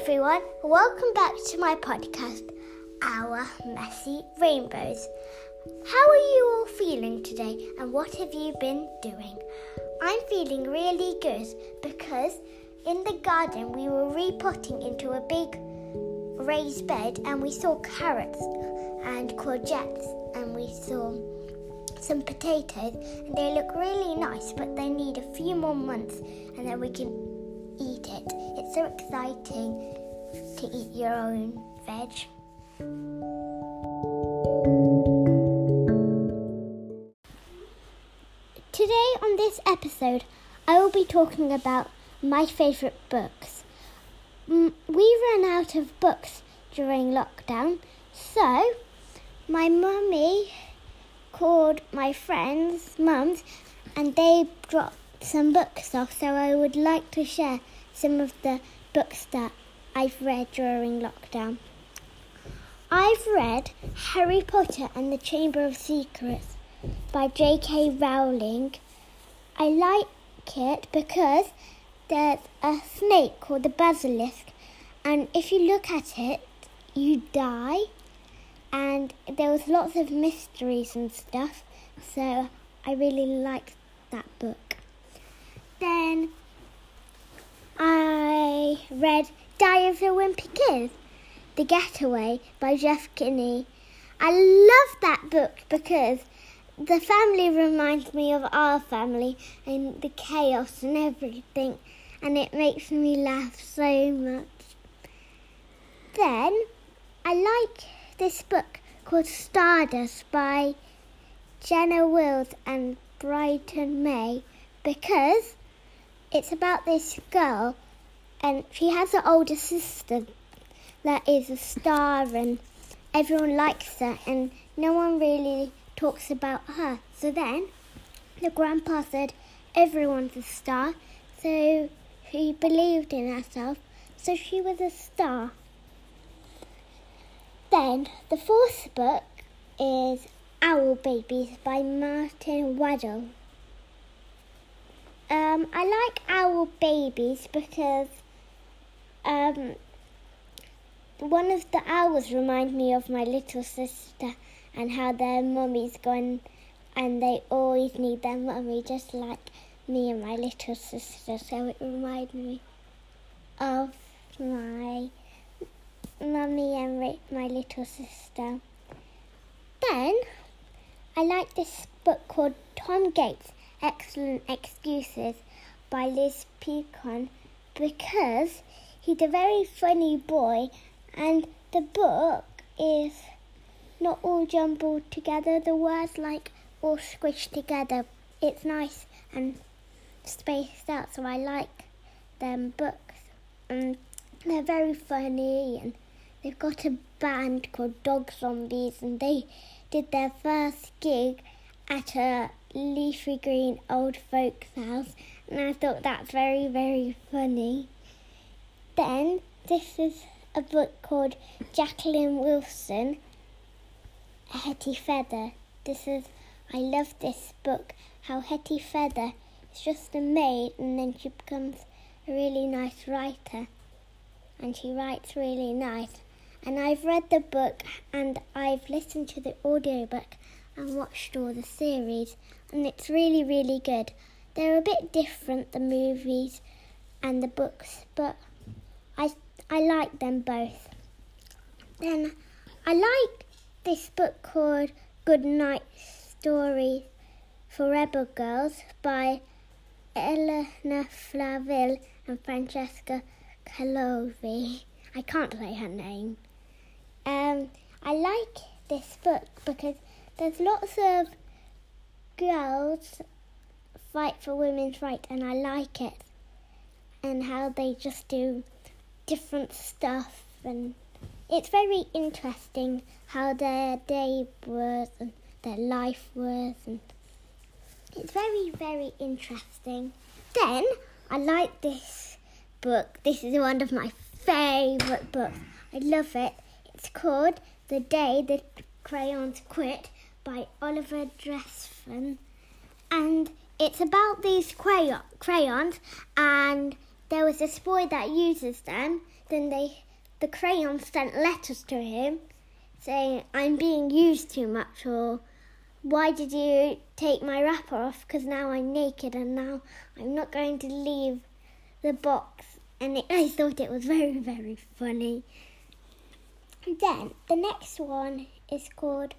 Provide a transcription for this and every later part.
everyone. Welcome back to my podcast, Our Messy Rainbows. How are you all feeling today and what have you been doing? I'm feeling really good because in the garden we were repotting into a big raised bed and we saw carrots and courgettes and we saw some potatoes and they look really nice but they need a few more months and then we can eat it. It's so exciting to eat your own veg. Today, on this episode, I will be talking about my favourite books. We ran out of books during lockdown, so my mummy called my friends' mums and they dropped some books off, so I would like to share some of the books that I've read during lockdown. I've read Harry Potter and the Chamber of Secrets by J.K. Rowling. I like it because there's a snake called the basilisk, and if you look at it, you die. And there was lots of mysteries and stuff, so I really liked that book. Then I read Diary of the Wimpy Kid, The Getaway by Jeff Kinney. I love that book because the family reminds me of our family and the chaos and everything, and it makes me laugh so much. Then I like this book called Stardust by Jenna Wills and Briony May because it's about this girl, and she has an older sister that is a star, and everyone likes her, and no one really talks about her. So then the grandpa said, Everyone's a star, so she believed in herself, so she was a star. Then the fourth book is Owl Babies by Martin Waddell. Um, I like owl babies because um, one of the owls remind me of my little sister and how their mummy's gone and they always need their mummy just like me and my little sister. So it reminds me of my mummy and my little sister. Then I like this book called Tom Gates Excellent Excuses by Liz Pichon because he's a very funny boy and the book is not all jumbled together, the words like all squished together. It's nice and spaced out, so I like them books. And they're very funny and they've got a band called Dog Zombies and they did their first gig at a leafy green old folks house and I thought that's very, very funny. Then this is a book called Jacqueline Wilson, Hetty Feather. This is, I love this book, how Hetty Feather is just a maid and then she becomes a really nice writer. And she writes really nice. And I've read the book and I've listened to the audiobook and watched all the series, and it's really, really good. They're a bit different, the movies and the books, but I, I like them both. Then I like this book called Good Night Stories for Rebel Girls by Eleanor Flaville and Francesca Calovi. I can't say her name. Um, I like this book because there's lots of girls fight for women's rights, and I like it. And how they just do different stuff, and it's very interesting how their day was and their life was, and it's very, very interesting. Then I like this book. This is one of my favourite books. I love it. It's called The Day the Crayons Quit by Oliver Dressman, and it's about these crayon- crayons, and there was this boy that uses them then they the crayon sent letters to him saying I'm being used too much or why did you take my wrapper off because now I'm naked and now I'm not going to leave the box and it, I thought it was very very funny. And then the next one is called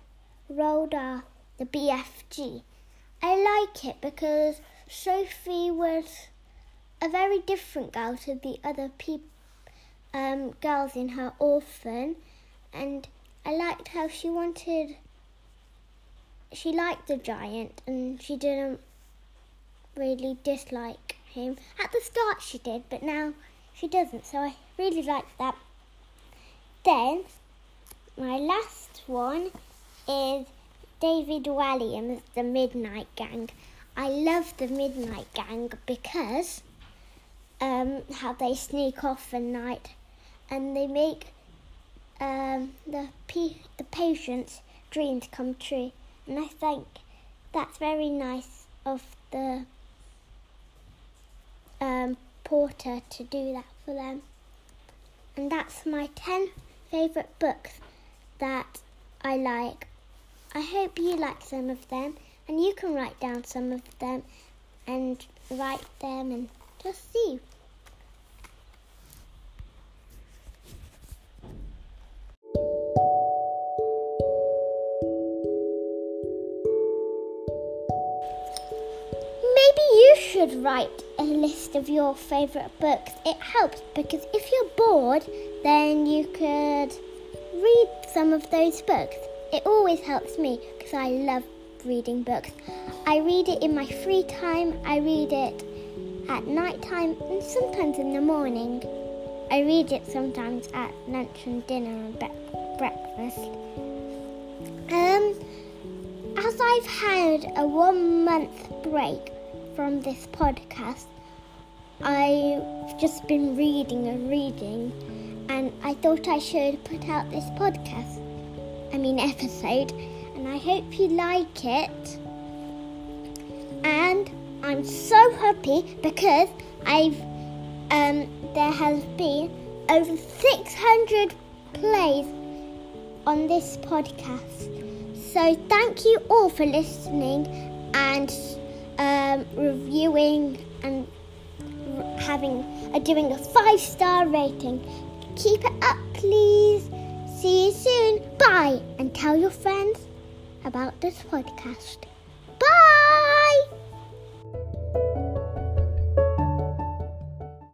Roald Dahl the BFG. I like it because Sophie was a very different girl to the other um, girls in her orphan, and I liked how she wanted. She liked the giant, and she didn't really dislike him. At the start, she did, but now she doesn't. So I really like that. Then, my last one is David Walliams, The Midnight Gang. I love The Midnight Gang because um, how they sneak off at night and they make um, the the patient's dreams come true. And I think that's very nice of the um, porter to do that for them. And that's my 10 favourite books that I like. I hope you like some of them and you can write down some of them and write them and just see. Should write a list of your favourite books. It helps because if you're bored, then you could read some of those books. It always helps me because I love reading books. I read it in my free time, I read it at night time, and sometimes in the morning. I read it sometimes at lunch and dinner and be- breakfast. Um, as I've had a one month break, from this podcast, I've just been reading and reading, and I thought I should put out this podcast, I mean, episode, and I hope you like it. And I'm so happy because I've um, there has been over 600 plays on this podcast. So thank you all for listening and um, reviewing and having uh, doing a five star rating. Keep it up, please. See you soon. Bye, and tell your friends about this podcast.